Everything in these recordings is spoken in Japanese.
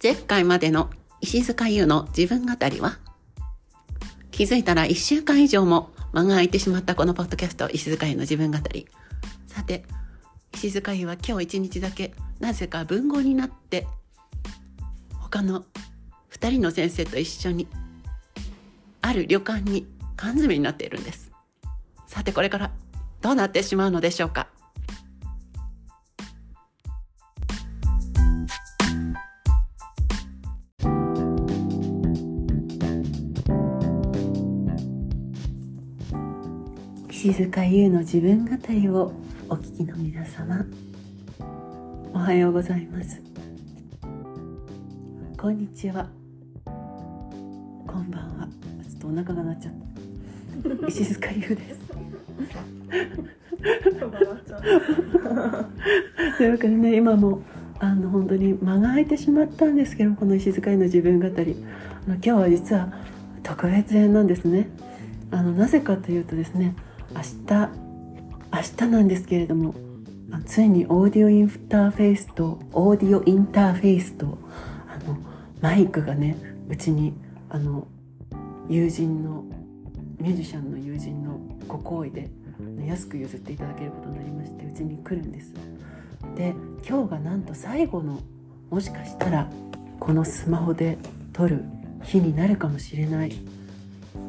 前回までの石塚優の自分語りは？気づいたら1週間以上も間が空いてしまったこのポッドキャスト石塚優の自分語り。さて石塚優は今日一日だけなぜか文豪になって他の2人の先生と一緒にある旅館に缶詰になっているんです。さてこれからどうなってしまうのでしょうか？石塚優の自分語りをお聞きの皆様。おはようございます。こんにちは。こんばんは。ちょっとお腹が鳴っちゃった。石塚優です。というわけでね今もあの本当に間が空いてしまったんですけどこの石塚優の自分語り。あの今日は実は特別編なんですね。あのなぜかというとですね明日明日なんですけれどもついにオーディオインターフェースとオーディオインターフェースとあのマイクがねうちにあの友人のミュージシャンの友人のご好意で安く譲っていただけることになりましてうちに来るんです。で今日がなんと最後のもしかしたらこのスマホで撮る日になるかもしれない。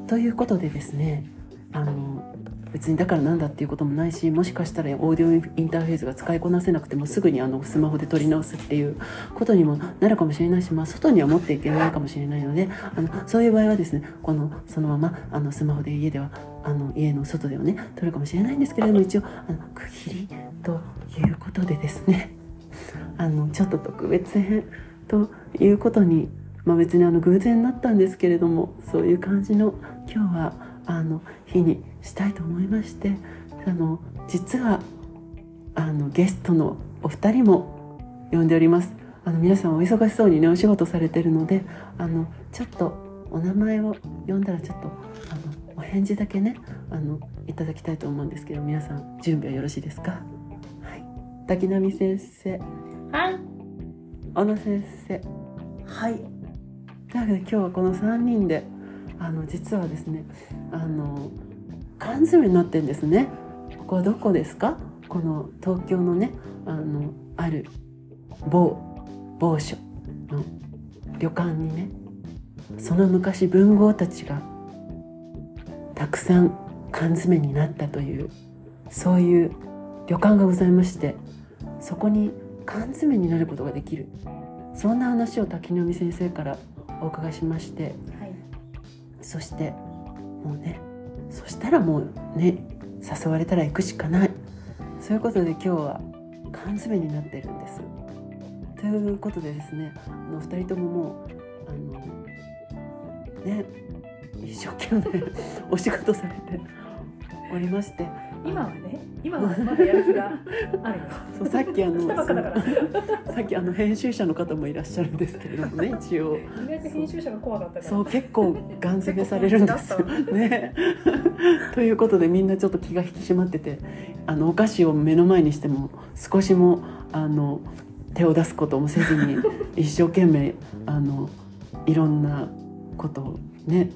ということでですねあの別にだからなんだっていうこともないしもしかしたらオーディオインターフェースが使いこなせなくてもすぐにあのスマホで撮り直すっていうことにもなるかもしれないし、まあ、外には持っていけないかもしれないのであのそういう場合はですねこのそのままあのスマホで家ではあの家の外ではね撮るかもしれないんですけれども一応あの区切りということでですね あのちょっと特別編ということに、まあ、別にあの偶然になったんですけれどもそういう感じの今日はあの日にしたいと思いましてあの実はあのゲストのお二人も呼んでおります。あの皆さんお忙しそうにねお仕事されてるのであのちょっとお名前を呼んだらちょっとあのお返事だけねあのいただきたいと思うんですけど皆さん準備はよろしいですか？はい。滝波先生。はい。小野先生。はい。というわけで今日はこの3人であの実はですねあの缶詰になってんですね。ここはどこですか？この東京のねあのある某某所の旅館にねその昔文豪たちがたくさん缶詰になったというそういう旅館がございましてそこに缶詰になることができる。そんな話を滝波先生からお伺いしましてそしてもうねそしたらもうね誘われたら行くしかないそういうことで今日は缶詰になってるんです。ということでですねあの2人とももうあのね一生懸命お仕事されておりまして今はね今はまだやる気があるよ。そうさっきあの さっきあの編集者の方もいらっしゃるんですけれどもね 一応。意外と編集者が怖かったそう結構ガン攻めされるんですよね。ということでみんなちょっと気が引き締まっててあのお菓子を目の前にしても少しもあの手を出すこともせずに一生懸命あのいろんなことをね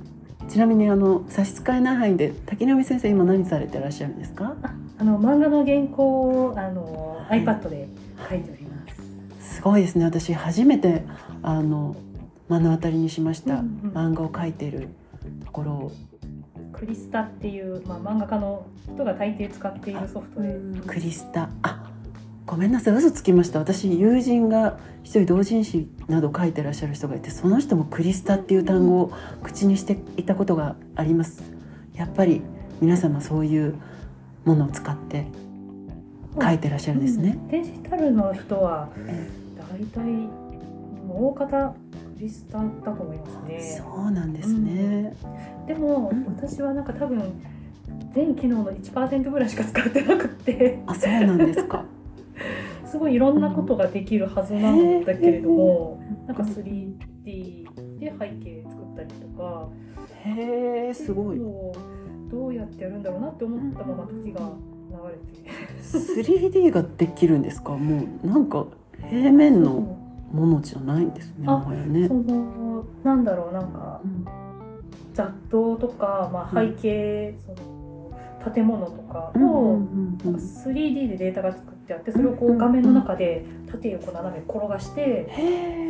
ちなみにあの差し支えない範囲で滝波先生今何されてらっしゃるんですか？あの漫画の原稿をあの、はい、iPad で書いております。すごいですね。私初めてあの目の当たりにしました、うんうん、漫画を描いているところを。クリスタっていう、まあ、漫画家の人が大抵使っているソフトで。クリスタ。あごめんなさい嘘つきました。私友人が一人同人誌など書いてらっしゃる人がいてその人もクリスタっていう単語を口にしていたことがあります。やっぱり皆様そういうものを使って書いてらっしゃるんですね、うん、デジタルの人は大体大方クリスタだと思いますね。そうなんですね、うん、でも、私はなんか多分全機能の1%ぐらいしか使ってなくて。あそうなんですかすごいいろんなことができるはずなんだけれども、なんか 3D で背景作ったりとか。へえすごい。どうやってやるんだろうなって思ったまま時が流れて。3D ができるんですか？もうなんか平面のものじゃないんですねあもはやね。そ。のなんだろうなんかうん雑踏とか、まあ、背景、その建物とかうんを、うんうん。なんか 3D でデータが作ってあってそれをこう画面の中で縦横斜め転がして。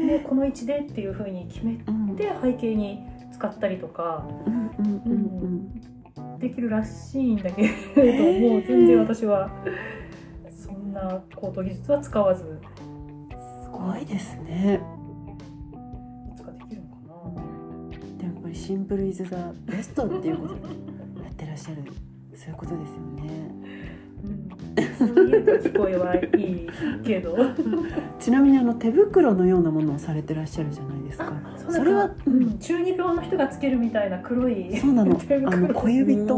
でこの位置でっていう風に決めうんて背景に使ったりとかできるらしいんだけれども全然私はそんな高等技術は使わずすごいですね。いつかできるのかなでもやっぱりシンプルイズザベストっていうことでやってらっしゃるそういうことですよね。聞こえはいいけどちなみにあの手袋のようなものをされてらっしゃるじゃないですか。そそれはうん、中二病の人がつけるみたいな黒いそうなの。あの小指と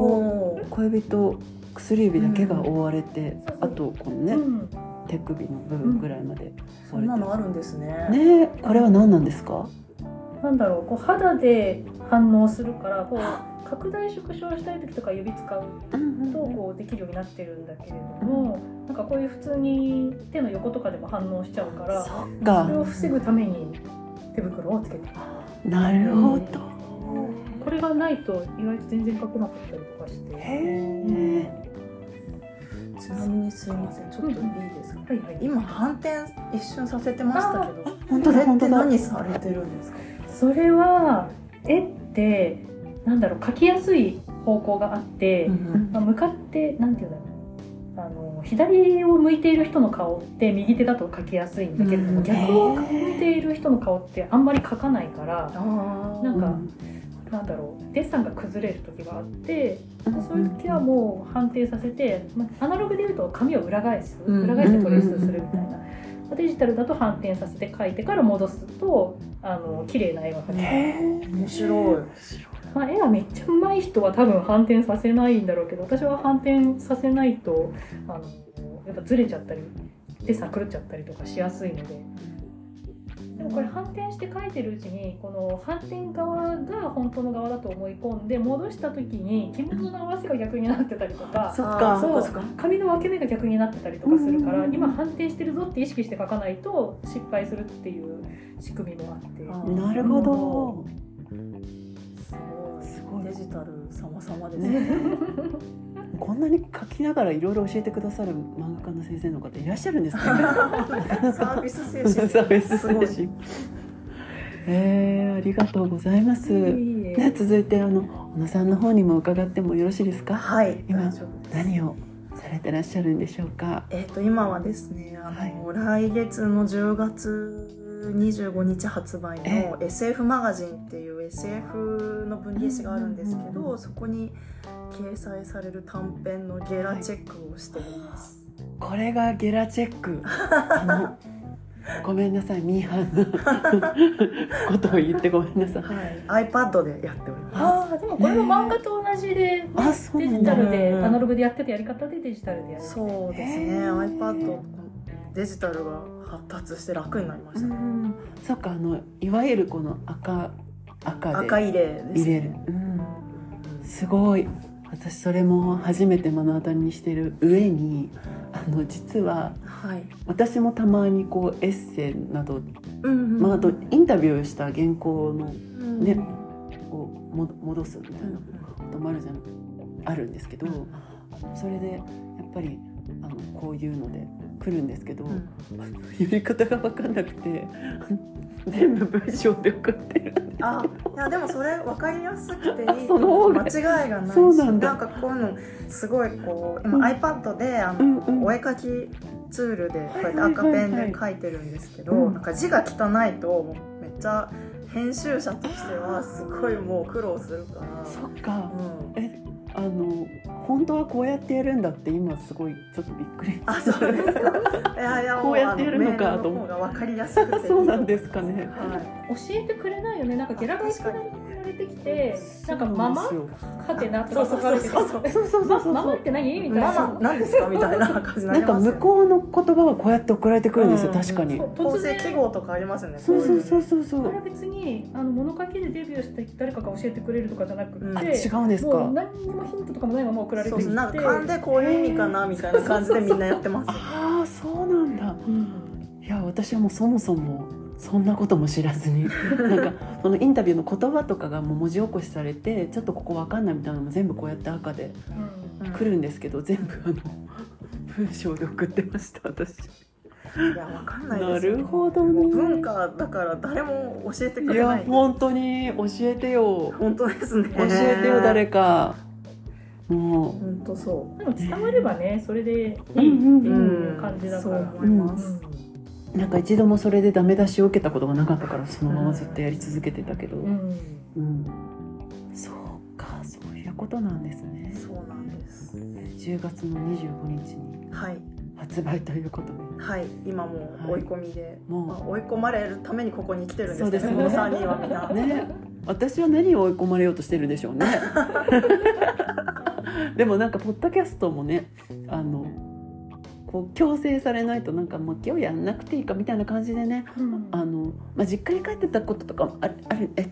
小指と薬指だけが覆われて、うん。あとこのね、うん、手首の部分ぐらいまでそんなのあるんですね。ねえこれは何なんですか？なんだろうこう肌で反応するからこう拡大縮小したい時とか指使うとこうできるようになってるんだけれども、なんかこういう普通に手の横とかでも反応しちゃうからそれをか。防ぐために手袋をつけてるなるほど。これがないと意外と全然書けなかったりとかしてへえ。ちなみにすいません、ちょっといいですか？はいはい今反転一瞬させてましたけど、本当これってだ本当だ。何されてるんですか？それは絵ってなんだろう描きやすい方向があって、まあ、向かってなんていうんだろう。あの左を向いている人の顔って右手だと描きやすいんだけれども、うん逆を向いている人の顔ってあんまり描かないからあなんかうんなんだろうデッサンが崩れる時があってそういう時はもう判定させて、まあ、アナログでいうと紙を裏返すうん裏返してトレースするみたいな。デジタルだと反転させて描いてから戻すとあの綺麗な絵が描ける。面白い。まあ、絵がめっちゃ上手い人は多分反転させないんだろうけど私は反転させないとあのやっぱずれちゃったりデッサン狂っちゃったりとかしやすいのででもこれ反転して描いてるうちにこの反転側が本当の側だと思い込んで戻した時に着物の合わせが逆になってたりとかそっか。そうそっか髪の分け目が逆になってたりとかするからうん今反転してるぞって意識して描かないと失敗するっていう仕組みもあって。あなるほど。すすごいごい。デジタル様々ですね。こんなに書きながらいろいろ教えてくださる漫画家の先生の方いらっしゃるんですかね。サービス精神。サービス精神。えー、ありがとうございます。ね、続いてあの小野さんの方にも伺ってもよろしいですか？はい。今何をされてらっしゃるんでしょうか？えっ、と今はですね、あの、来月の10月25日発売え？の SF マガジンっていう SF の分離誌があるんですけど、そこに掲載される短編のゲラチェックをしています。これがゲラチェック。ごめんなさいミーハンな ことを言ってごめんなさい。はい、iPad でやっておりまああでもこれも漫画と同じで、あ、そうデ。ジタルで、うんアナログでやってたやり方でデジタルでやるす。そうですね、iPad デジタルが発達して楽になりました、うん、そっかあのいわゆるこの赤赤で。赤入れです、入れる、うん、すごい。私それも初めて目の当たりにしてる上にあの実ははい、私もたまにこうエッセイなど、うんうん。まあ、あとインタビューした原稿のうん。ねをも戻すみたいなこともあるじゃんあるんですけどそれでやっぱりあのこういうので来るんですけど、うん。読み方が分かんなくて 全部文章で送ってるんですあいやでもそれ分かりやすくていい。その方が。間違いがないしなんだ。かこういうのすごいこううん。今 iPad であの、うんうん。お絵描きツールでこうやって赤ペンで描いてるんですけど、うん。なんか字が汚いとめっちゃ編集者としてはすごいもう苦労するから。そっか。うん。えあの本当はこうやってやるんだって今すごいちょっとびっくりあそうですか。いやいや こうやってやるのかと思う思う。が分かりやすくていい。そうなんですかねはい。教えてくれないよねなんかゲラがいきなれてきてなんかママそうなんはてなとかそうそう書かれててそうそうですよそうそうそうそうママって何？みたいマなマ何ですか？みたいな感じにななんかります。よね。向こうの言葉はこうやって送られてくるんですよ、うん。確かに、そう構突然。成記号とかありますよね。そうそうそうそうそう。これは別にあの物書きでデビューして誰かが教えてくれるとかじゃなくて、違うんですもうか何にもヒントとかもないまま送られてきてそうそうなんか勘でこういう意味かなみたいな感じでみんなやって。ます。ああそうなんだうんいや私はもうそもそもそんなことも知らずに。なんかそのインタビューの言葉とかがもう文字起こしされてちょっとここわかんないみたいなのも全部こうやって赤でうん。来るんですけど全部あの文章で送ってました私。いやわかんないなですよるほどね。文化だから誰も教えてくいやれない。本当に教えてよ。本当ですね。教えてよ誰か。も本当そでも伝わればねそれでいいっていう感じだから、うん。そう思いますうなんか一度もそれでダメ出しを受けたことがなかったからそのままずっとやり続けてたけど、うん。うん、そうかそういうことなんですね。そうなんです。10月の25日にはい。発売ということで。はい。今もう追い込みで、もう。まあ、追い込まれるためにここに来てるんですけどね。この3人はみんなね。私は何を追い込まれようとしてるんでしょうね。でもなんかポッドキャストもねあのこう強制されないとなんかもう今日やんなくていいかみたいな感じでねうん。あの、まあ、実家に帰ってたこととかもあるあるえ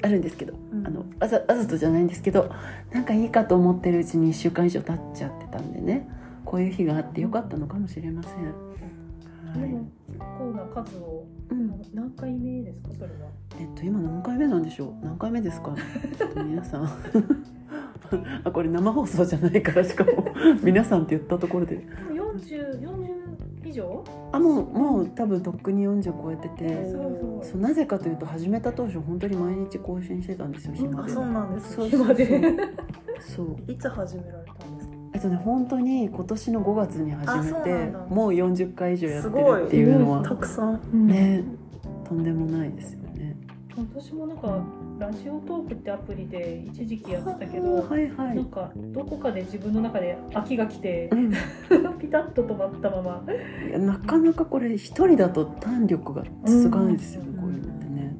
あるんですけど、うん。あのわざわざとじゃないんですけどなんかいいかと思ってるうちに1週間以上経っちゃってたんでねこういう日があってよかったのかもしれません。はい。でも結構な数をうん。何回目ですかそれは？えっと今何回目なんでしょう？何回目ですか？ちょっと皆さん。あこれ生放送じゃないからしかも。皆さんって言ったところででも40 40以上？あもうもう多分とっくに40超えてて。そうなぜかというと始めた当初本当に毎日更新してたんですよ暇で。あそうなんですそう暇で。そう。いつ始められたんですか？えっとね本当に今年の5月に始めてもう40回以上やってるっていうのは。たくさんうん。ねとんでもないですよね。私もなんかラジオトークってアプリで一時期やってたけど、はいはい。なんかどこかで自分の中で飽きが来てうん。ピタッと止まったまま。いやなかなかこれ一人だと弾力が続かないですよね、うん。こういうのってね。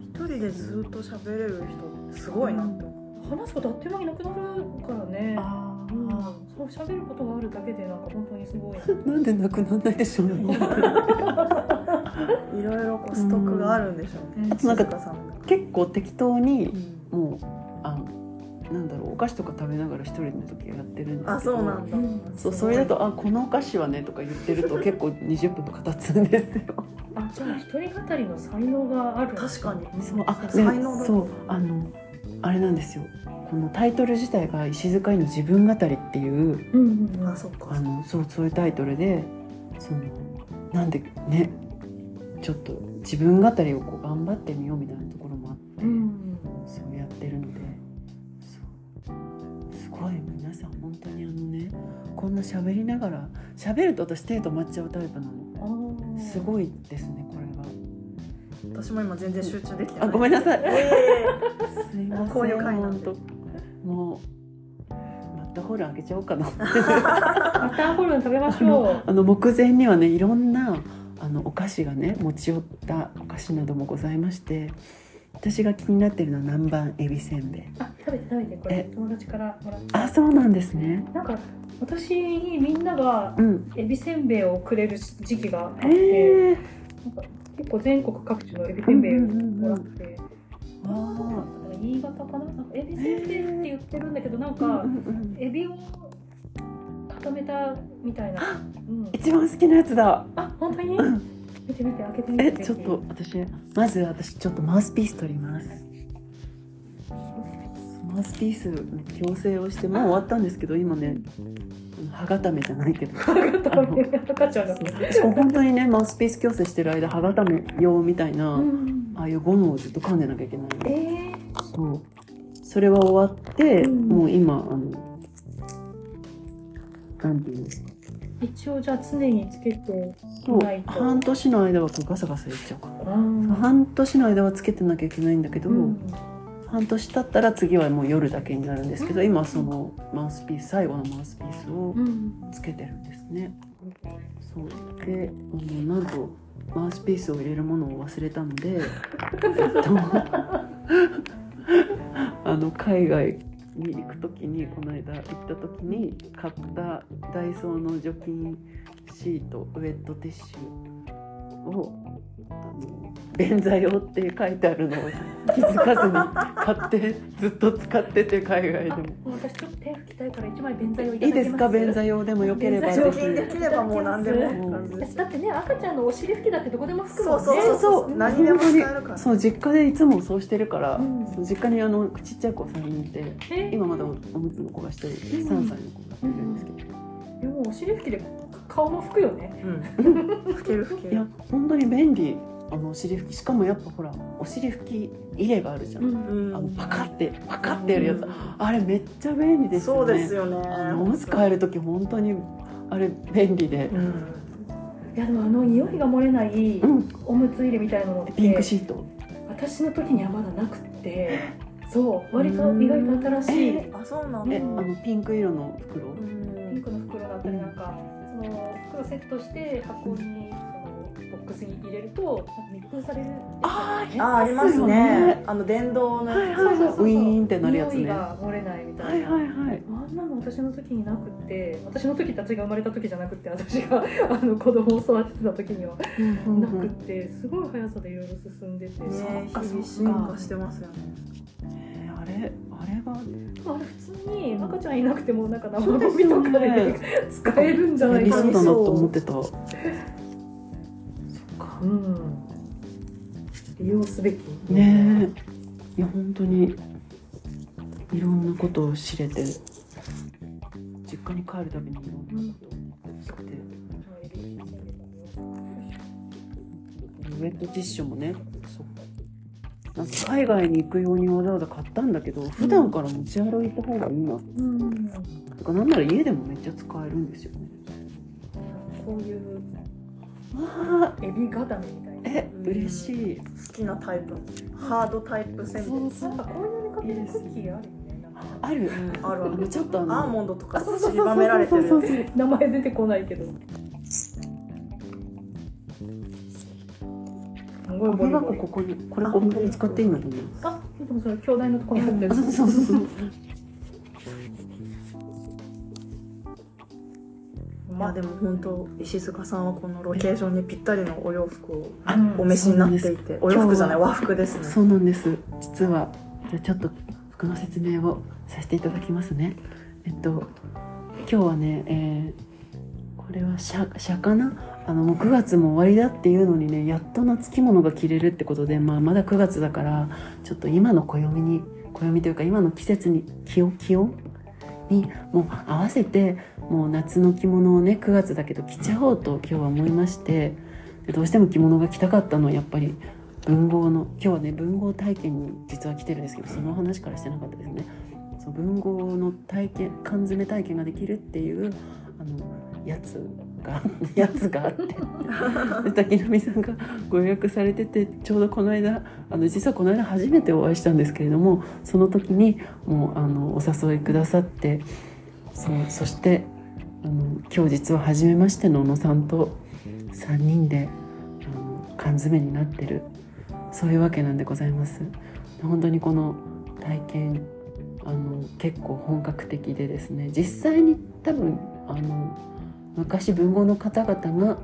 一人でずっと喋れる人すごいなって思う。話すことあっという間になくなるからね。あうん、そう喋ることがあるだけでなんか本当にすごい。なんでなくならないでしょうね。いろいろこうストックがあるんでしょうね。うん。あとなんか結構適当にうん。もうあなんだろうお菓子とか食べながら一人の時やってるんですけど。あそうなんだ。うん。そうそれだとあこのお菓子はねとか言ってると 結構20分とか経つんですよ。あじゃあ一人語りの才能がある確かに。そうあ才ね能だそうあのあれなんですよ。このタイトル自体が石塚医の自分語りっていううんうんうん。あそっか。あのそうそういうタイトルでそのなんでねちょっと自分語りをこう頑張ってみようみたいなところもあって、うんそうやってるのですごい皆さん本当にあのねこんな喋りながら喋ると私手止まっちゃうタイプなの。すごいですね私も今全然集中できてない。があごめんなさい。えすいません。こういう回なんで。もうマッターホール開けちゃおうかな。マターホルン食べましょう。あの目前にはねいろんなあのお菓子がね持ち寄ったお菓子などもございまして私が気になってるのは南蛮エビせんべい。あ食べて食べてこれえ？友達からもらった。あそうなんですね。なんか私にみんながうん。エビせんべいをくれる時期があって、へえなんか結構全国各地のエビせんべいをもらって、あ新潟かな？なんかエビせんべいって言ってるんだけどなんあ、か、エビを固めたみたいな、うん、一番好きなやつだ。あ本当に？うん。見て見て開けてみて。えちょっと私まず私ちょっとマウスピース取ります。マウスピースの矯正をしてもう終わったんですけど今ね歯固めじゃないけど。あの赤ちゃんがしかも本当にねマウスピース矯正してる間歯固め用みたいな、うん。ああいうゴムをずっと噛んでなきゃいけないの。えそう。それは終わって、うん。もう今あのなんていうんですかー、一応じゃあ常につけてないと。半年の間はこうガサガサ言っちゃうかあー。半年の間はつけてなきゃいけないんだけど、うん半年経ったら次はもう夜だけになるんですけど、うん今そのマウスピース最後のマウスピースをうんつけてるんですね。そうであのなんとマウスピースを入れるものを忘れたので、えっと、あの海外に行く時にこの間行った時に買ったダイソーの除菌シートウェットティッシュを便座用って書いてあるのを気づかずに買ってずっと使ってて海外であも。私ちょっと手拭きたいから一枚便座用いたいですか？便座用でもよければ。ぜ便座用除菌でひ。きればもう何でも。だってね。赤ちゃんのお尻拭きだってどこでも拭くもんね。そうそうそうそう。そう何でも使えるから。そう実家でいつもそうしてるから、うん。そう実家にあのちっちゃい子3人いてえ？今まだおむつの子が1人3歳の子がいるんですけど、でもお尻拭きで顔も拭くよね。うん。拭ける拭ける。いや本当に便利。あのお尻拭き。しかもやっぱほらお尻拭き入れがあるじゃん、うん。あのパカってパカってやるやつ、あれめっちゃ便利ですそうよねですよね。あのおむつ替える時本当にあれ便利で、うん。いやでもあの匂いが漏れないうん、おむつ入れみたいなのってピンクシート。私の時にはまだなくって。そう。割と意外と新しい。えあそうなんだ。えあのピンク色の袋。うん。ピンクの袋だったりなんかその袋セットして箱にそのボックスに入れると密封されるあーあありますね。あの電動のはいやつはいはい。ウィーンってなるやつね。が漏れないみたな、はいいはいはい。あんなの私の時になくって私の時たちが生まれた時じゃなくて私が あの子供を育ててた時には。うんなくってすごい速さでいろいろ進んでて、ね進化してますよね。えーあれあれが？あれ普通に赤ちゃんいなくてもなんか生ゴミとかよね。で使えるんじゃないかな。便利そうだなと思ってた。そっか。うん。利用すべき。ね。えいや本当にいろんなことを知れて実家に帰るたびにいろんなことを知ってウェットティッシュもねそうなんか海外に行くようにわざわざ買ったんだけど普段から持ち歩いた方がいいな。うん。とかなんなら家でもめっちゃ使えるんですよね。こういうわあエビ固めみたいな。え嬉しい。好きなタイプ。ハードタイプせんべい。なんかこういう見かけのクッキーあるある。うんあるある。ちょっとアーモンドとかあそうそう散りばめられてる。名前出てこないけどボゴミリ。ボリ箱ここにこれ本当に使っていいの？あでもそれ兄弟のところに入ってる。あそうそうそうまあ でも本当石塚さんはこのロケーションにぴったりのお洋服をお召しになっていてお洋服じゃない和服ですね。そうなんです。実はじゃあちょっと服の説明をさせていただきますね。えっと今日はね、えーこれは車車かな？あのもう9月も終わりだっていうのにねやっと夏着物が着れるってことで、まあ、まだ9月だからちょっと今の暦に暦というか今の季節に気温気温？にもう合わせてもう夏の着物をね9月だけど着ちゃおうと今日は思いましてどうしても着物が着たかったのはやっぱり文豪の今日はね文豪体験に実は来てるんですけどその話からしてなかったですね。そう文豪の体験缶詰体験ができるっていうあのやつがやつがあって滝波さんがご予約されててちょうどこの間あの実はこの間初めてお会いしたんですけれどもその時にもうあのお誘いくださってそうそしてあの今日実は初めましての小野さんと3人であの缶詰になってるそういうわけなんでございます。本当にこの体験あの結構本格的でですね実際に多分あの昔文豪の方々が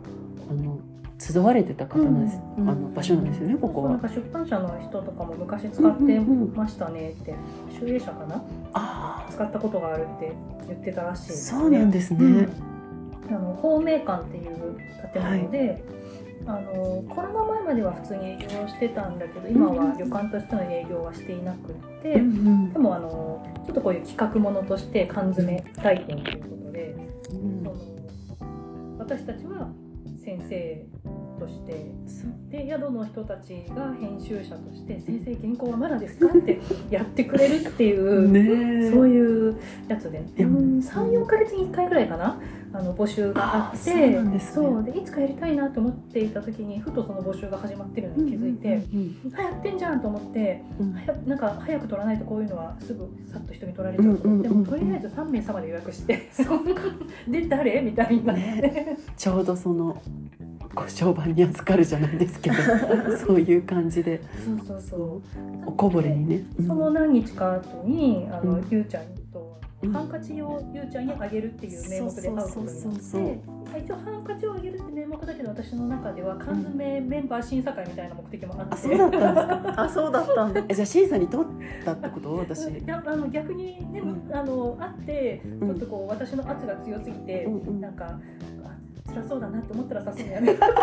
あの集われてた方なんです、うんあの場所なんですよねここは。なんか出版社の人とかも昔使ってましたねって。集英社かな？あ使ったことがあるって言ってたらしいあですね。そうなんですね。うん。あの芳名館っていう建物で、あのコロナ前までは普通に営業してたんだけど今は旅館としての営業はしていなくって、うんうん。でもあのちょっとこういう企画ものとして缶詰体験というこ私たちは先生としてで宿の人たちが編集者として「先生原稿はまだですか?」って やってくれるっていう。そういうやつで、いやうん、34か月に1回ぐらいかな？あの募集があってあそうね。そう。でいつかやりたいなと思っていた時にふとその募集が始まってるのに気づいて、うんあやってんじゃんと思ってうん。早くなんか早く取らないとこういうのはすぐさっと人に取られちゃうとうんうんうんでもとりあえず3名様で予約して で誰？みたいにな。ね。ちょうどそのご商売に預かるじゃないですけど そういう感じで。そうそうそう。おこぼれにね。うん。その何日か後にあの、うん。ゆうちゃんとうん。ハンカチをゆうちゃんにあげるっていう名目で会うことになって一応ハンカチをあげるって名目だけど私の中では缶詰メンバー審査会みたいな目的もあって。あそうだったんですか？あそうだったんだ。えじゃあ審査に通ったってこと？私。いやあの逆にね、うん。あの会ってん。ちょっとこう私の圧が強すぎて、うんうん。なんかあ辛そうだなって思ったらさすがに。やめたん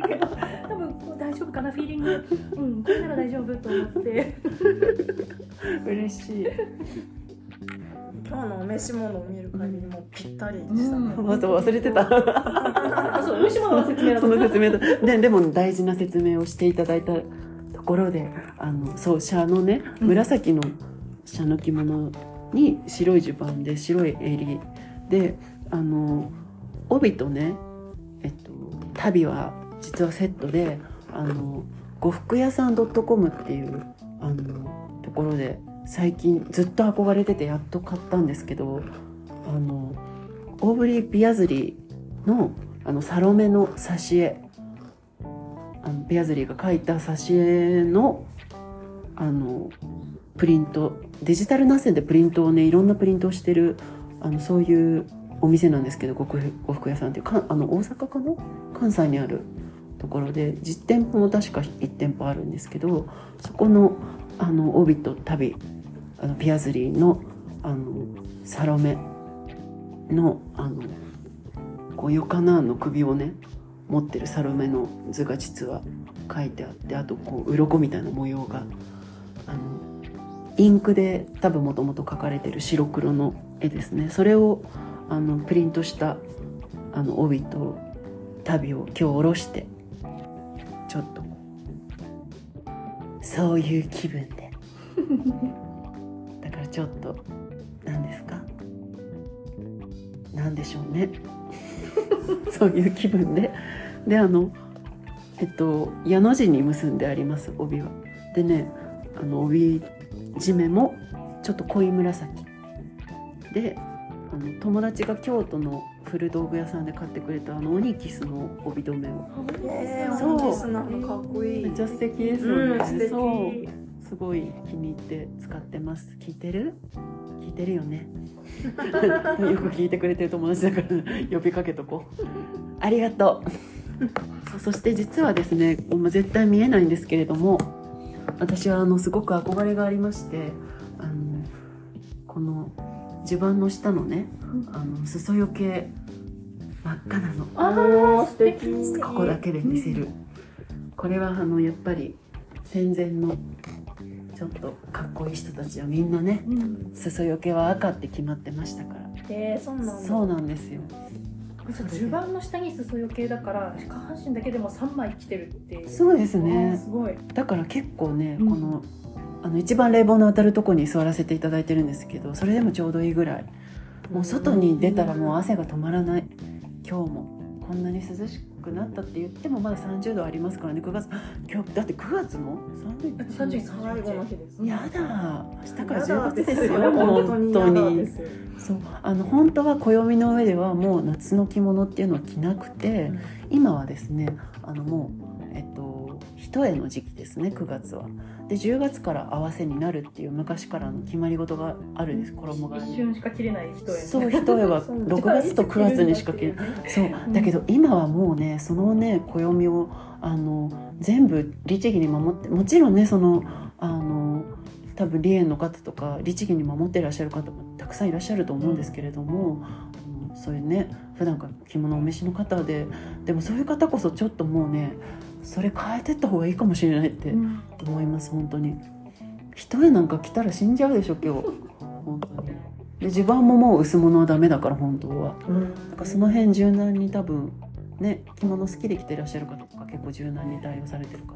だけど多分こう大丈夫かなフィーリング。うんこれなら大丈夫と思って。嬉しい。今日のお召し物を見る限りもうぴったりでしたね、うん。まず忘れてた。あそう虫物の説明だその説明だ。ででも大事な説明をしていただいたところであのそうシャのねうん。紫のシャの着物に白い襦袢で白い襟であの帯とねえっと足袋は実はセットであの呉服屋さん .com っていうあのところで最近ずっと憧れててやっと買ったんですけどあのオーブリー・ビアズリーのあのサロメの挿絵あのビアズリーが描いた挿絵のあのプリントデジタルナセンでプリントをねいろんなプリントをしてるあのそういうお店なんですけど呉服屋さんっていうかあの大阪かな？関西にあるところで実店舗も確か1店舗あるんですけどそこのあの帯と旅あのピアズリーのあのサロメのあのこうヨカナーンの首をね持ってるサロメの図が実は書いてあってあとこう鱗みたいな模様があのインクで多分もともと描かれてる白黒の絵ですね。それをあのプリントしたあの帯と旅を今日下ろしてちょっとそういう気分で。だからちょっと何ですか？何でしょうね。そういう気分で。であのえっと矢の字に結んであります帯は。でねあの帯締めもちょっと濃い紫。であの友達が京都の古道具屋さんで買ってくれたあのオニキスの帯留めを。えー、そう。オニキスなんかかっこいい。めっちゃ素敵ですよね、うん素敵。そう。すごい気に入って使ってます。聞いてる？聞いてるよね。よく聞いてくれてる友達だから呼びかけとこう。ありがとう。そうそして実はですねもう絶対見えないんですけれども私はあのすごく憧れがありましてあのこの襦袢の下のねあの裾よけ真っ赤なの。あー素敵。ここだけで見せる、これはあのやっぱり戦前のちょっとかっこいい人たちはみんなねうん。裾よけは赤って決まってましたから。えー、そうなんだ。そうなんですよ。襦袢の下に裾余計だから下半身だけでも3枚着てるっていう。そうですね。すごい。だから結構ね、うん。このあの一番冷房の当たるとこに座らせていただいてるんですけどそれでもちょうどいいぐらい。もう外に出たらもう汗が止まらない。今日も。こんなに涼しくなったって言ってもまだ30度ありますからね。9月。今日だって9月の30 31最後の日です。やだ。明日からやだ10月ですよ。本当本に。そう。あの本当は暦の上ではもう夏の着物っていうのを着なくて、うん。今はですねあのもうえっと一重の時期ですね9月はで10月から合わせになるっていう昔からの決まり事があるんです。衣替え一に瞬しか着れない人へそう一重はそう6月と9月にしか着れない。そう。だけど今はもうねそのね暦をあの全部律儀に守ってもちろんねそのあの多分離縁の方とか律儀に守ってらっしゃる方もたくさんいらっしゃると思うんですけれども、あのそういうね普段から着物お召しの方ででもそういう方こそちょっともうねそれ変えてった方がいいかもしれないってうん。思います本当に。一重なんか着たら死んじゃうでしょ今日。本当に。で襦袢ももう薄物はダメだから本当は。うん。だからその辺柔軟に多分ね着物好きで着てらっしゃる方とか結構柔軟に対応されてる方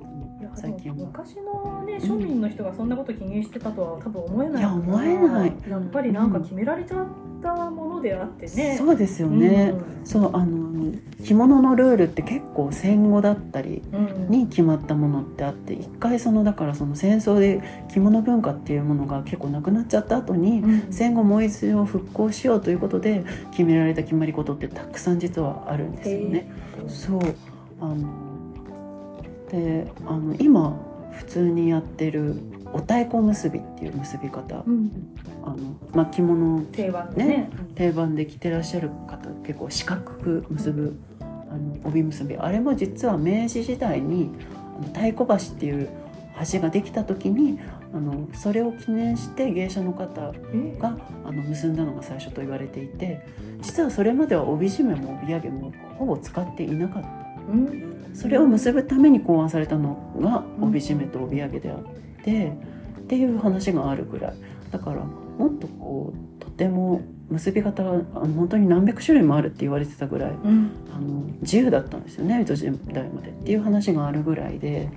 最近は。昔のね庶民の人がそんなこと気にしてたとは多分思えない。いや思えない。やっぱりなんか決められちゃったものであってね、そうですよね、うん。そうあの着物のルールって結構戦後だったりうん。に決まったものってあって一回そのだからその戦争で着物文化っていうものが結構なくなっちゃった後に、うん。戦後もう一度復興しようということで決められた決まり事ってたくさん実はあるんですよね。そう。あのであの今普通にやってるお太鼓結びっていう結び方うん、あの、まあ、着物を定番でね。ね定番で着てらっしゃる方結構四角く結ぶあの帯結び。あれも実は明治時代に太鼓橋っていう橋ができた時にあのそれを記念して芸者の方え？があの結んだのが最初と言われていて実はそれまでは帯締めも帯揚げもほぼ使っていなかった。うんそれを結ぶために考案されたのが帯締めと帯揚げであってっていう話があるぐらい。だからもっとこうとても結び方があの本当に何百種類もあるって言われてたぐらいうん。あの自由だったんですよね江戸時代までっていう話があるぐらいで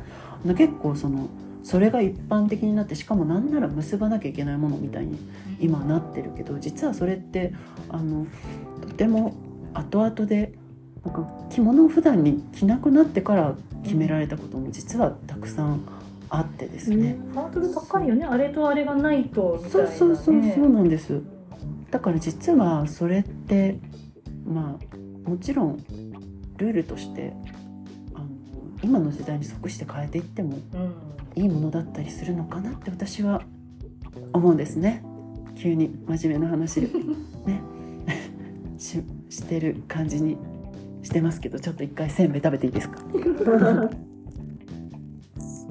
結構そのそれが一般的になってしかもなんなら結ばなきゃいけないものみたいに今はなってるけど実はそれってあのとても後々でなんか着物を普段に着なくなってから決められたことも実はたくさんあってですね。ハードル高いよね。あれとあれがないとね、そうそうそうそうなんです。だから実はそれってまあもちろんルールとしてあの今の時代に即して変えていってもうん。いいものだったりするのかなって私は思うんですね。急に真面目な話。ね。ししてる感じにしてますけどちょっと一回せんべい食べていいですか、う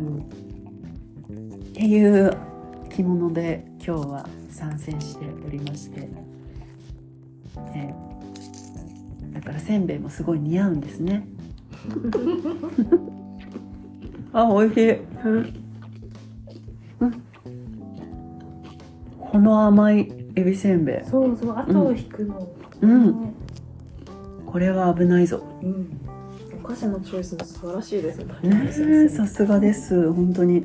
ん。っていう着物で今日は参戦しておりまして、えーだからせんべいもすごい似合うんですね。あ美味しい。この甘いエビせんべい。そうそう後を引くの。うんこれは危ないぞ。うん。お菓子のチョイスも素晴らしいですね。さすがです。本当に。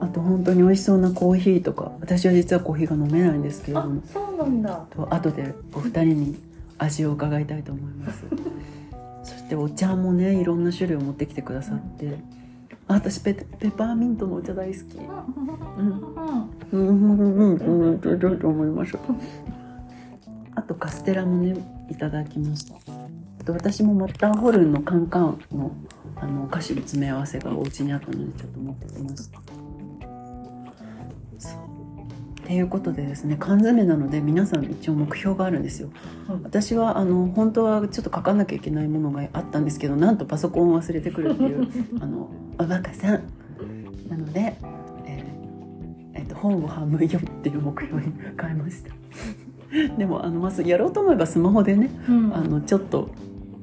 あと本当に美味しそうなコーヒーとか。私は実はコーヒーが飲めないんですけれあども。そうなんだ。と後でお二人に味を伺いたいと思います。そしてお茶もねいろんな種類を持ってきてくださって。あ私ペペパーミントのお茶大好き。うん。うん。うんうんうんどうどうと思いましょうあとカステラもねいただきました。私もマッターホルンのカンカンのあのお菓子の詰め合わせがお家にあったのでちょっと持ってきました。っていうことでですね缶詰なので皆さん一応目標があるんですよ、うん。私はあの本当はちょっと書かなきゃいけないものがあったんですけどなんとパソコンを忘れてくるっていう あのおバカさん。なので、えーえーと本を半分読むっていう目標に変えました でもあのまずやろうと思えばスマホでねうん。あのちょっと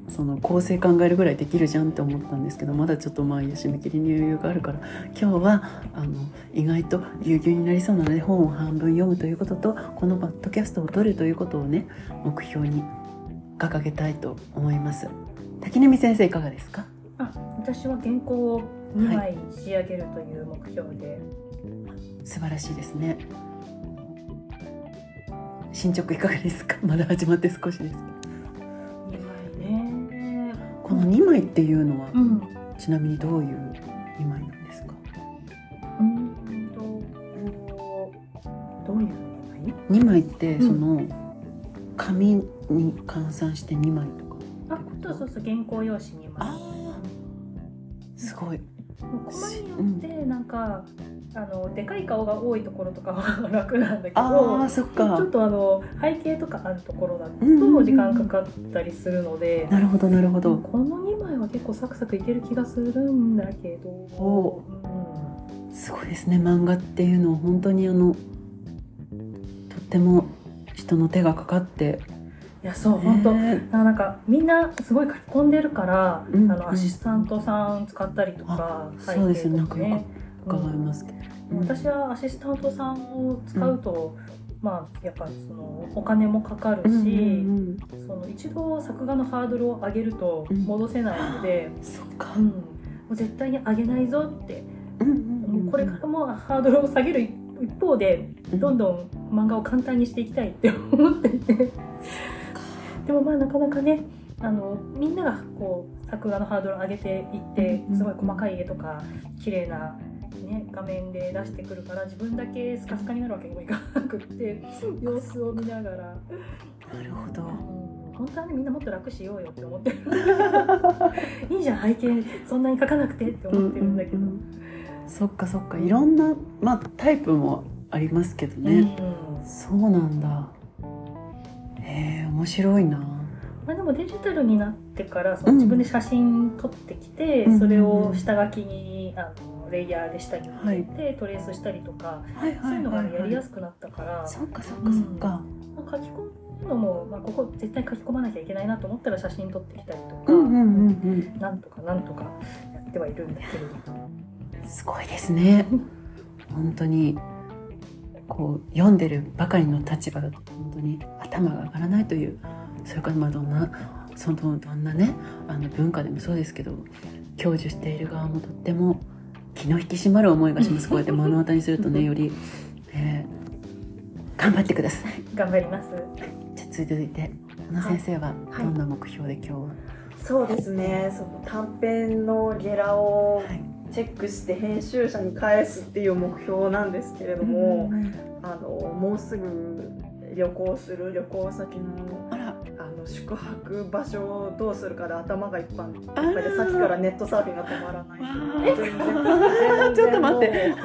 その構成考えるぐらいできるじゃんって思ったんですけどまだちょっとまあ締め切りに余裕があるから今日はあの意外とぎゅうぎゅうになりそうなので本を半分読むということとこのバッドキャストを撮るということをね目標に掲げたいと思います。滝波先生いかがですか？あ私は原稿を2枚仕上げるという目標で、素晴らしいですね進捗いかがですか？まだ始まって少しですけど。2枚ね。この2枚っていうのはうん。ちなみにどういう2枚なんですか？うんとどういう2枚？2枚ってうん。その紙に換算して2枚とかあそうそうそう原稿用紙2枚。あすごいコマによってなんか、あのでかい顔が多いところとかは楽なんだけどあーそっちょかっとあの背景とかあるところだうんうんうん。と時間かかったりするので、なるほどなるほど。この2枚は結構サクサクいける気がするんだけど、お。うんすごいですね漫画っていうのは本当にあのとっても人の手がかかっていやそう本当、ねなんかみんなすごい書き込んでるから、うんあのアシスタントさん使ったりとかあそうですね。背景とかなん伺いますけど、うん。私はアシスタントさんを使うと、まあやっぱそのお金もかかるし、うんうんその一度作画のハードルを上げるとうん。戻せないので、うんそっか。うん。もう絶対に上げないぞって、うんうんうんこれからもハードルを下げる一方でどんどん漫画を簡単にしていきたいって思っていてでもまあなかなかねあのみんながこう作画のハードルを上げていってうんすごい細かい絵とか綺麗なね画面で出してくるから自分だけスカスカになるわけにもいかなくって様子を見ながら、なるほど。うん。本当はねみんなもっと楽しようよって思ってる。いいじゃん背景そんなに描かなくてって思ってるんだけど、うんうん。そっかそっか。いろんな、まあ、タイプもありますけどね、うん。そうなんだへえ面白いな。まあ、でもデジタルになってからそうん。の自分で写真撮ってきて、うんそれを下書きにあのレイヤーで下に入れて、トレースしたりとか、はいそういうのがやりやすすくなったから、そっかそっかそっか、まあ書き込むのも、まあ、ここ絶対書き込まなきゃいけないなと思ったら写真撮ってきたりとか、うんうんうんうん。なんとかなんとかやってはいるんだけれどすごいですね。本当にこう読んでるばかりの立場だと本当に頭が上がらないというそれからまあどんなそのどんなねあの文化でもそうですけど享受している側もとっても気の引き締まる思いがします。こうやって目の当たりにするとね より、えー頑張ってください。頑張ります。じゃあ続いて小野先生ははい。どんな目標で今日は、そうですね。その短編のゲラをはいチェックして編集者に返すっていう目標なんですけれども、あのもうすぐ旅行する旅行先のあら。あの宿泊場所をどうするかで頭がいっぱいいっあーぱいでさっきからネットサーフィンが止まらない。ちょっと待って。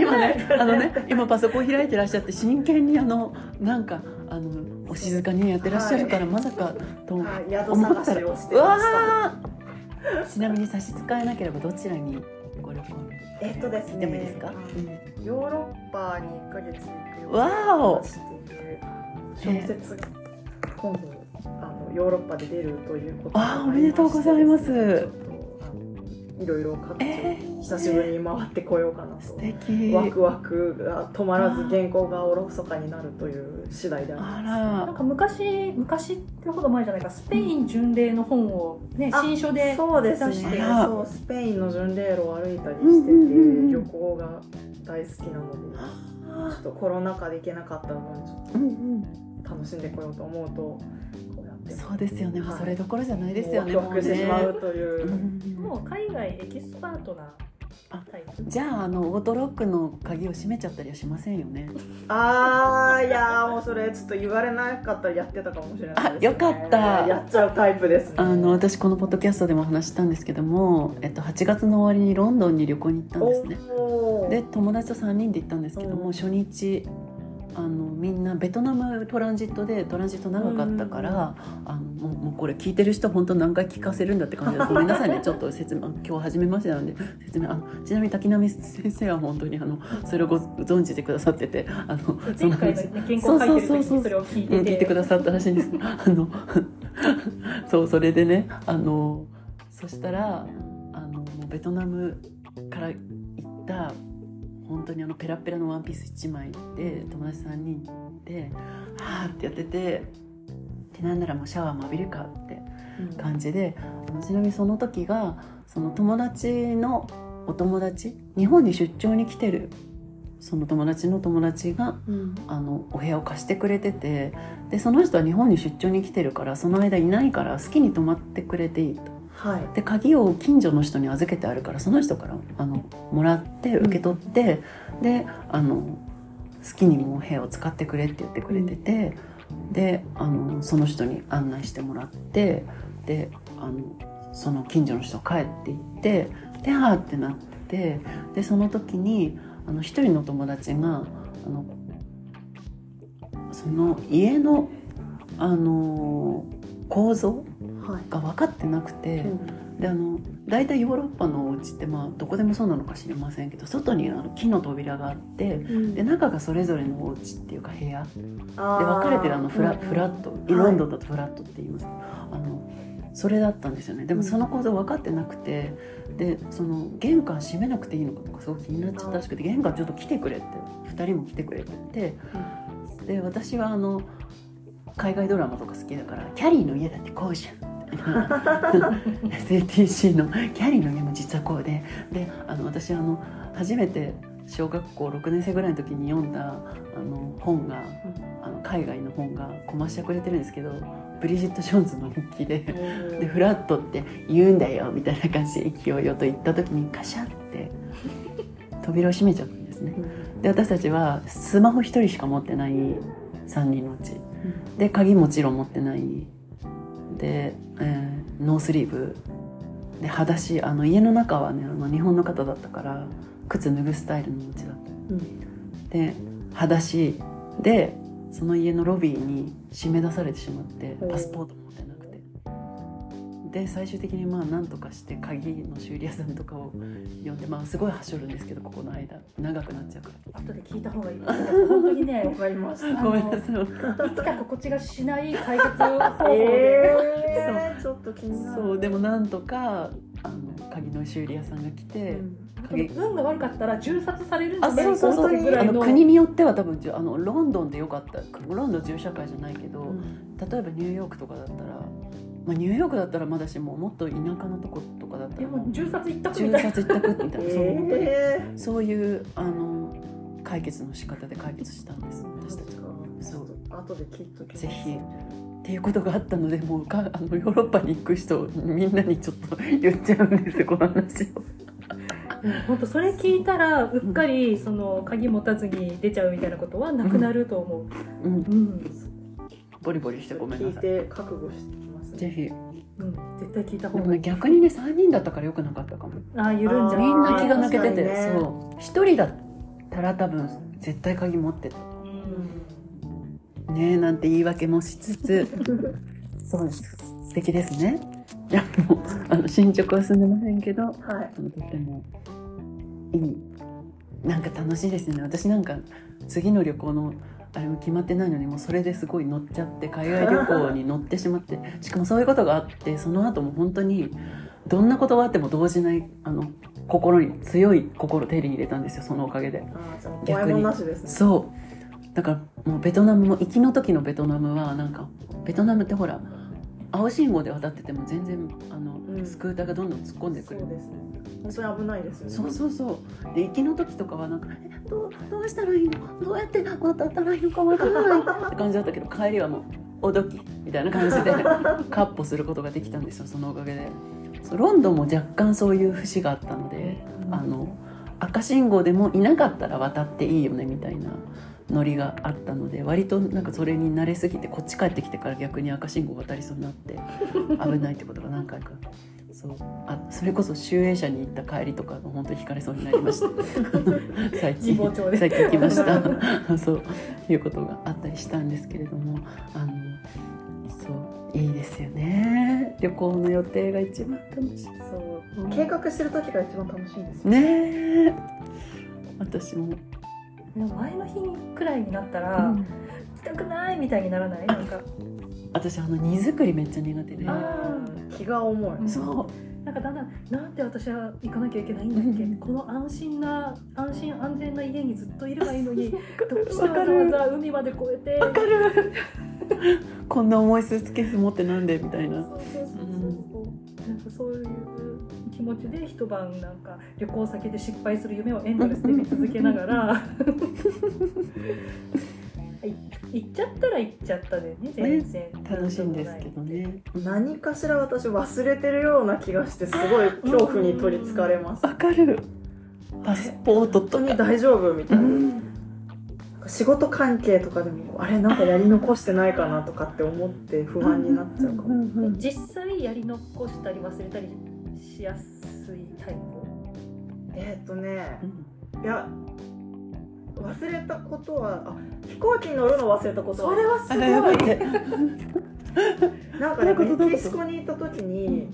今ねあのね今パソコン開いてらっしゃって真剣にあのなんかあのお静かにやってらっしゃるから、まさかと思はい、宿探しをしてました。ーちなみに差し支えなければどちらにご旅行えっとですね。でもいいですか？あのヨーロッパに1ヶ月行くわお。小説今度あのヨーロッパで出るということがあおめでとうございますいろいろ各地え久しぶりに回ってこようかな素と、敵。ワクワクが止まらず原稿がおろそかになるという次第でありあます。なんか昔昔ってほど前じゃないか。スペイン巡礼の本をねあ新書でそうです出して。ねそうスペインの巡礼路を歩いたりしてて、うんうんうんうん。旅行が大好きなのでちょっとコロナ禍で行けなかった分ちょっうんうん。と楽しんでこようと思うとってそうですよね、はいそれどころじゃないですよねもうしてしまもうという。もう海外エキスパートな。タイプじゃああのオートロックの鍵を閉めちゃったりはしませんよね。あーいやーもうそれちょっと言われなかったらやってたかもしれないです、ね、あよかった。やっちゃうタイプですね。あの私このポッドキャストでも話したんですけども、えっと、8月の終わりにロンドンに旅行に行ったんですね。で友達と3人で行ったんですけどもうん初日あのみんなベトナムトランジットでトランジット長かったから、あのもうもうこれ聞いてる人本当何回聞かせるんだって感じでごめんなさいね。ちょっと説明今日初めましてなんで説明あのちなみに滝波先生は本当にあのそれをご存知でくださっててあのその前回の、ね、原稿書いてる時にそれを聞いてうん、て聞いてくださったらしいんです。あの そうそれでねあのそしたらあのもうベトナムから行った本当にあのペラペラのワンピース1枚で友達3人で「はあ」ってやっててでなんならもうシャワーも浴びるかって感じであのちなみにその時がその友達のお友達日本に出張に来てるその友達の友達がうん。あのお部屋を貸してくれててでその人は日本に出張に来てるからその間いないから好きに泊まってくれていいとはい。で鍵を近所の人に預けてあるからその人からあのもらって受け取って、であの好きにもう部屋を使ってくれって言ってくれてて、であのその人に案内してもらってであのその近所の人帰って行ってであーってなっててでその時にあの一人の友達があのその家のあの構造はいが分かってなくて。うん。であの大体ヨーロッパのお家ってまあどこでもそうなのか知りませんけど外にあの木の扉があってで中がそれぞれのお家っていうか部屋。で分かれてるあのフラ,、フラット。い。ロンドンだとフラットって言います、あのそれだったんですよね。でもその構造分かってなくてでその玄関閉めなくていいのかとかすごく気になっちゃったらしくて玄関ちょっと来てくれって2人も来てくれって言ってで私はあの海外ドラマとか好きだからキャリーの家だってこうじゃん SATC のキャリーの家も実はこうで。であの私あの初めて小学校6年生ぐらいの時に読んだあの本があの海外の本がコマーシャくれてるんですけどブリジット・ジョーンズの日記で。でフラットって言うんだよみたいな感じで勢いよと言った時にカシャって扉を閉めちゃったんですね。で私たちはスマホ1人しか持ってない3人のうち。で鍵もちろん持ってないで、えーノースリーブ。で裸足あの家の中はねあの日本の方だったから靴脱ぐスタイルのお家だった。うん。で裸足でその家のロビーに締め出されてしまっておパスポートも持ってなくてで最終的にまあ何とかして鍵の修理屋さんとかを呼んでまあすごいはしょるんですけどここの間。長くなっちゃうから。後で聞いた方がいい。本当にねわかりましたごめんなさい。生きた心地がしない解決方法で、えー、ちょっと気になる。そう。でもなんとかあの鍵の修理屋さんが来て、うん。鍵。運が悪かったら銃殺されるんじゃあないかそうそうそう。あぐらいのの国によっては多分あのロンドンでよかった。ロンドン銃社会じゃないけど、うん。例えばニューヨークとかだったら、まあ、ニューヨークだったらまだしももっと田舎のとことかだったでらも銃殺一択銃みたいな。殺一択みたいな、そう。本当にえそういうあの解決の仕方で解決したんです。私たちは。ー、そう。後で切っときぜひっていうことがあったのでもうか あのヨーロッパに行く人みんなにちょっと言っちゃうんですよこの話を。本当それ聞いたらうっかりその鍵持たずに出ちゃうみたいなことはなくなると思う。うん、うん、ボリボリしてごめん聞ない。さい。て覚悟してぜひ。うん、絶対聞いた方がいい。逆にね3人だったからよくなかったかも。ああ、緩んじゃう。みんな気が抜けてて、ね。そう。一人だったら多分絶対鍵持ってた。うん。ねえなんて言い訳もしつつ。そうです素敵ですね。いやもうあの進捗は進んでませんけどはい。あのとってもいい。なんか楽しいですね。私なんか次の旅行のあれも決まってないのにもうそれですごい乗っちゃって海外旅行に乗ってしまってしかもそういうことがあってその後も本当にどんなことがあっても動じないあの心に強い心を手に入れたんですよそのおかげで。あーじゃあ怖いもんなしですね。そう。だからもうベトナムも行きの時のベトナムはなんかベトナムってほら青信号で渡ってても全然あの、うん。スクーターがどんどん突っ込んでくる。そうです。ね本当に危ないですよね。そうそうそう。で行きの時とかはなんか「えどうどうしたらいいの？どうやって渡ったらいいのかわからない」って感じだったけど帰りはもう「おどき」みたいな感じでカッポすることができたんですよそのおかげで。そうロンドンも若干そういう節があったのであの赤信号でもいなかったら渡っていいよねみたいなノリがあったので割となんかそれに慣れすぎてこっち帰ってきてから逆に赤信号渡りそうになって 危ないってことが何回か。そう。あそれこそ集英社に行った帰りとか本当に引かれそうになりました。最近。最近行きました。そう。いうことがあったりしたんですけれどもあのそう。いいですよね。旅行の予定が一番楽しい。そう。計画してる時が一番楽しいんですよ。ねえ。私も、前の日くらいになったら、うん。行きたくないみたいにならない？なんか。私あの荷造りめっちゃ苦手で。あ気が重い。そう。なんかだんだんなんで私は行かなきゃいけないんだっけ、うん。この安心な安心安全な家にずっといればいいのに どう。してわかるわざわざ海まで越えて。わかる。こんな重いスーツケース持ってなんで？みたいな。そうそうそうそう、なんかそういう気持ちで一晩なんか旅行先で失敗する夢をエンドレスで見続けながら。い。行っちゃったら行っちゃったでね全然。楽しいんですけどね。何かしら私忘れてるような気がしてすごい恐怖に取りつかれます。わかる。パスポート本当とかに大丈夫みたいな、うん仕事関係とかでもあれなんかやり残してないかなとかって思って不安になっちゃうかも、んんん。実際やり残したり忘れたりしやすいタイえーっとねうん。いや忘れたことはあ飛行機に乗るの忘れたことそれはすあごい。なんかねメキシコに行った時に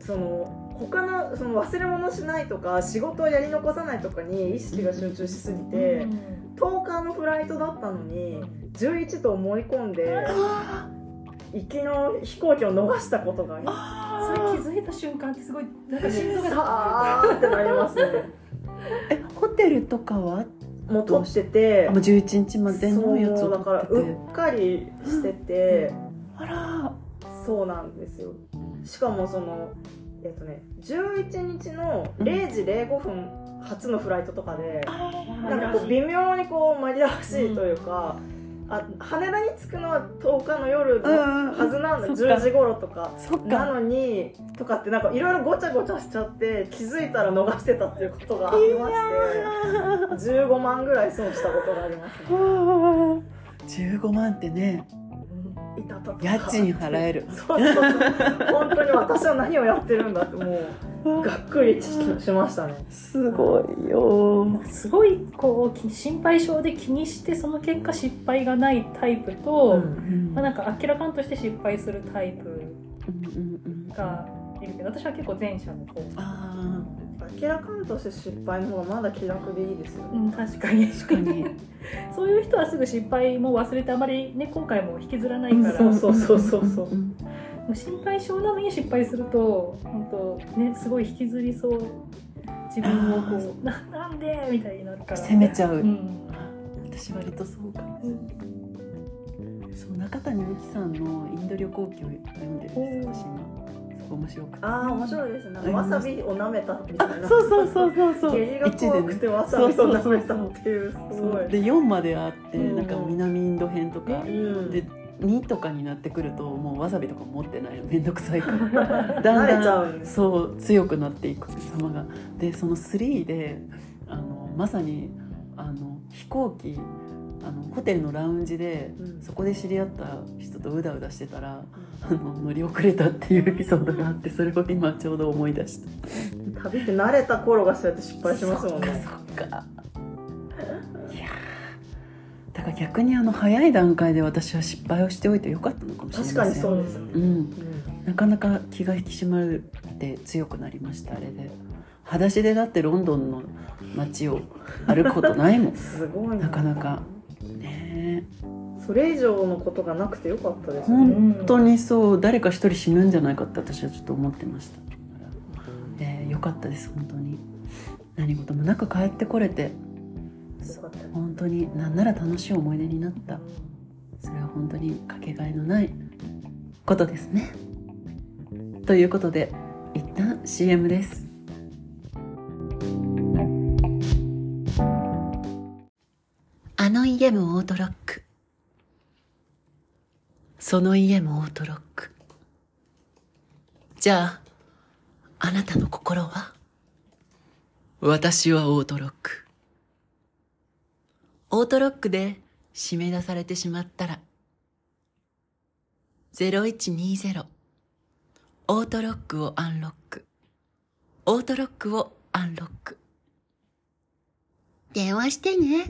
その他のその忘れ物しないとか仕事をやり残さないとかに意識が集中しすぎて、10日のフライトだったのに11と思い込んであ 行きの飛行機を逃したことがああそれ気づいた瞬間ってすごいなんか心臓すがさーってなりますね。えホテルとかは？もう取ってて。あもう11日までのやつをそうだからうっかりしてて、あら。そうなんですよ。しかもそのえっとね11日の0時05分初のフライトとかで、なんかこう微妙にこう紛らわしいというか、あ羽田に着くのは10日の夜のうんうんはずなんだ、そっか10時頃とか。そっか。なのにとかってなんかいろいろごちゃごちゃしちゃって気づいたら逃してたっていうことがありまして15万ぐらい損したことがありますね。はあ15万ってねいたたた家賃払える。そうそうそう。本当に私は何をやってるんだってもうがっくりししましたね。すごいよ。すごいこうき心配性で気にしてその結果失敗がないタイプと、うんまあ、なんか明らかんとして失敗するタイプうんうんうん。がいるけど私は結構前者の方、あ明らかんとして失敗の方がまだ気楽でいいですよ。うん、確かに。ー確かに。そういう人はすぐ失敗も忘れてあまりね今回も引きずらないから、そうそうそうそうそう 心配性なのに失敗すると本当ねすごい引きずりそう。自分をこうななんで？みたいになるから。責めちゃう、うん。私割とそうかも。そう中谷美紀さんのインド旅行記を読んでるんですよ私今。面白くて。ああ面白いですね。わさびを舐めたみたいな。そうそうそうそうそう。下痢が怖くてわさびを舐めたっていうすそごい。うで4まであってうん。なんか南インド編とかうん。で2とかになってくるともうわさびとか持ってないのめんどくさいから。だんだう。んそう強くなっていく様がでその3であのまさにあの飛行機あのホテルのラウンジでうん。そこで知り合った人とうだうだしてたらあの乗り遅れたっていうエピソードがあってそれを今ちょうど思い出した。旅って慣れた頃がそうやって失敗しますもんね。そっかそっかから逆にあの早い段階で私は失敗をしておいてよかったのかもしれません。確かにそうですね。うん。うん。なかなか気が引き締まるって強くなりましたあれで。裸足でだってロンドンの街を歩くことないもん。すごいな。かなか。ね。それ以上のことがなくてよかったですほね。ん本当にそう。誰か一人死ぬんじゃないかって私はちょっと思ってました。えーよかったです本当に。何事もなく帰ってこれて本当に何なら楽しい思い出になった。それは本当にかけがえのないことですね。ということで一旦 CM です。あの家もオートロック。その家もオートロック。じゃああなたの心は？私はオートロック。オートロックで締め出されてしまったら、0120オートロックをアンロック。オートロックをアンロック。電話してね。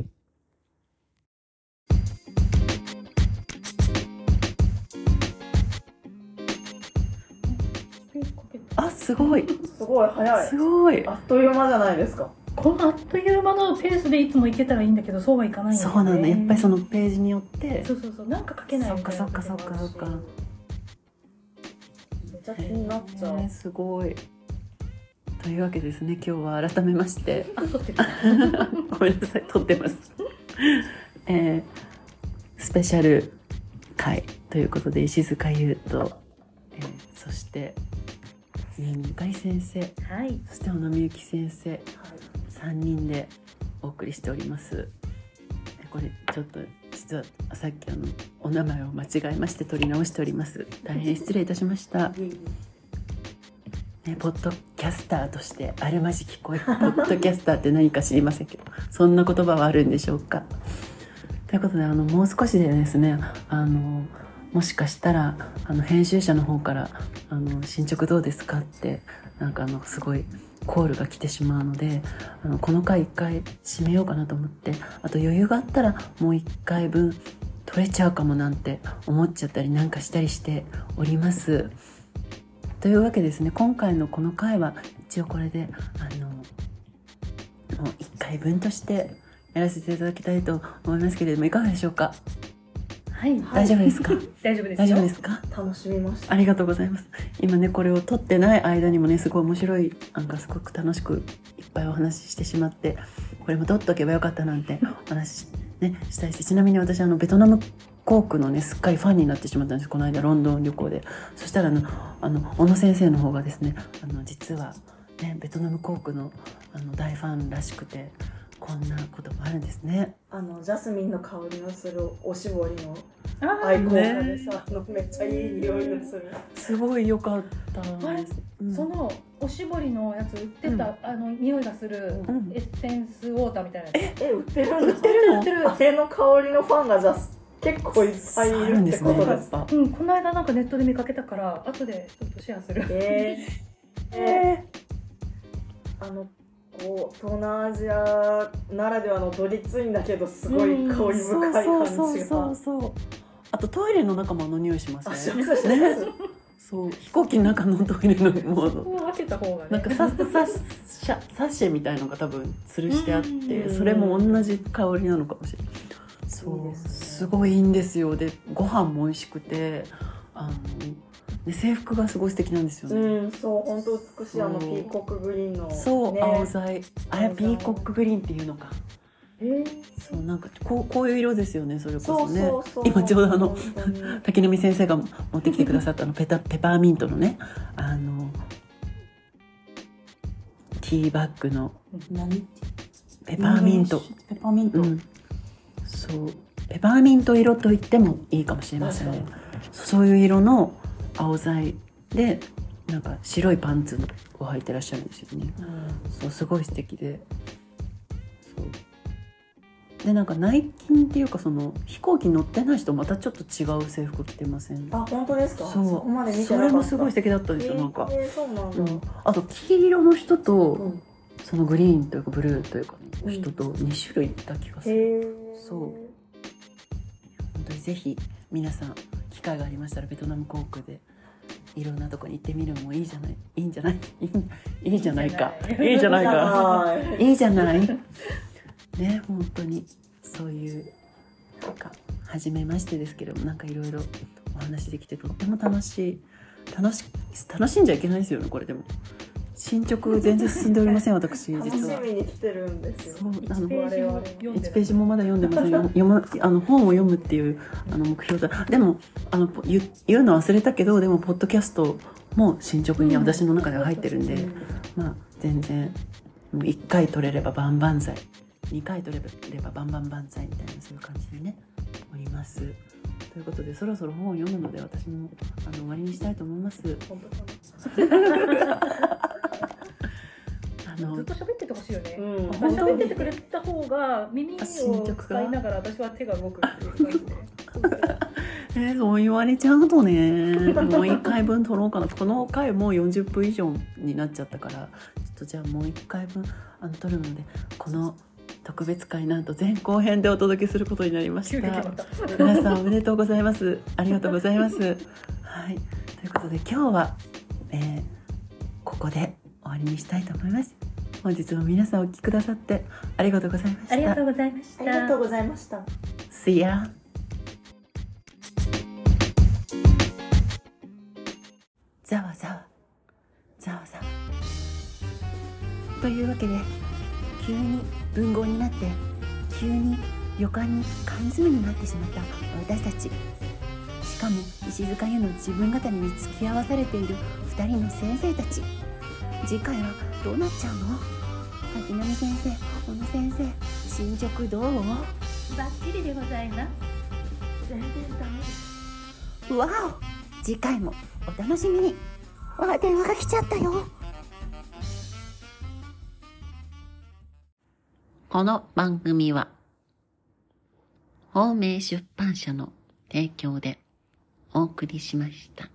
あ、すごい。すごい早いすごい。あっという間じゃないですかこのあっという間のペースでいつも行けたらいいんだけどそうはいかないんだよねそうなんだ。やっぱりそのページによってそ。うそうそうなんか書けないそっかそっかそっかそっかめっちゃ気になっちゃうねすごい。というわけですね。今日は改めまして。ごめんなさい、撮ってます。えースペシャル回ということで、石塚優と、えーそして、宮城ゆかり先生、はいそして小野美幸先生、3人でお送りしております。えこれ、ちょっと、実はさっきあの、お名前を間違えまして取り直しております。大変失礼いたしました。ね、ポッドキャスターとしてあるまじ聞こえるポッドキャスターって何か知りませんけどそんな言葉はあるんでしょうかということであのもう少しでですねあのもしかしたらあの編集者の方からあの「進捗どうですか?」ってなんかあのすごいコールが来てしまうのであのこの回1回締めようかなと思ってあと余裕があったらもう1回分取れちゃうかもなんて思っちゃったりなんかしたりしております。というわけですね今回のこの回は一応これであのもう1回分としてやらせていただきたいと思いますけれどもいかがでしょうか？はい。大丈夫ですか？大丈夫ですよ。大丈夫ですか？楽しみました。ありがとうございます。今ねこれを撮ってない間にもねすごい面白いなんかすごく楽しくいっぱいお話ししてしまってこれも撮っとけばよかったなんてお話しねしたりしてちなみに私あのベトナム航空のねすっかりファンになってしまったんですこの間ロンドン旅行で。そしたらあのあの小野先生の方がですねあの実はねベトナム航空のあの大ファンらしくてこんなこともあるんですね。あのジャスミンの香りのするおしぼりのあ愛好ー家でさ、あのめっちゃいい匂いがする。すごい良かったそのおしぼりのやつ売ってた、あの匂いがするうん。エッセンスウォーターみたいなやつ。え売ってる売ってるの？売ってるあれの香りのファンがジャス結構いっぱいいあるるってことです。うん、この間なんかネットで見かけたから後でちょっとシェアする。えー、えー、あのこう東南アジアならではのどぎついんだけどすごい香り深い感じが。そうそうそうそう。あとトイレの中もあの匂いしますあ、ねしますします。そう。飛行機の中のトイレのもうここを分けた方がね。なんかササシャサッシェみたいのが多分吊るしてあってうん。それも同じ香りなのかもしれない。そう。ね。すごいいいんですよ。でご飯も美味しくてあの、ね、制服がすごい素敵なんですよね、うん、そう本当美しいあのピーコックグリーンの。そう、ね、青材。あれピーコックグリーンっていうのか。えー、そうなんかこうこういう色ですよねそれこそそうねそうそう。今ちょうどあの滝波先生が持ってきてくださったあのペタペパーミントのねあのティーバッグの何？ペパーミント、ペパーミント、うん、そう。ペパーミント色と言ってもいいかもしれません。ねそういう色の青材でなんか白いパンツを履いてらっしゃるんですよね。そうすごい素敵で。でなんか内勤っていうかその飛行機乗ってない人またちょっと違う制服着てません？あ、本当ですか？そう。そこまで見てそ。れもすごい素敵だったんですよ、なんか、えー、そうなんだ。うん、あと黄色の人と、うん。そのグリーンというかブルーというか、うん人と2種類いた気がする、へえ。そう。本当にぜひ皆さん機会がありましたらベトナム航空でいろんなとこに行ってみるのもいいじゃないいいんじゃない？いいじゃない？か。いいじゃない？か。はい。いいじゃない？ね本当にそういうなんか初めましてですけどもなんかいろいろお話できてとっても楽しい。楽し楽しんじゃいけないですよねこれでも進捗全然進んでおりません私楽し実は。みに来てるんですよ。そうあの1ページも読んで1ページもまだ読んでません。よ読まあの本を読むっていうあの目標だ。でもあのぽ言う言うの忘れたけどでもポッドキャストも進捗に私の中では入ってるんで、まあ全然もう1回取れれば万々歳。2回取れれば万々万歳みたいなそういう感じでねおります。ということでそろそろ本を読むので私もあの終わりにしたいと思いますのなずっと喋っててほしいよね。うん。喋っててくれた方が耳を使いながら私は手が動くっていう感じで。えーそう言われちゃうとねもう一回分取ろうかなこの回もう40分以上になっちゃったからちょっとじゃあもう一回分あの取るのでこの特別会なんと前後編でお届けすることになりました。皆さんおめでとうございますありがとうございます はいということで今日は、えーここで終わりにしたいと思います本日も皆さんお聞きくださってありがとうございましたありがとうございました。ありがとうございました。See ya! ざわざわざわざわというわけで急に文豪になって急に旅館に缶詰になってしまった私たちしかも石塚湯の自分語りに付き合わされている2人の先生たち次回はどうなっちゃうの？滝波先生小野先生進捗どう？バッチリでございます。全然ダメです。わお次回もお楽しみにわあ電話が来ちゃったよこの番組は方明出版社の提供でお送りしました。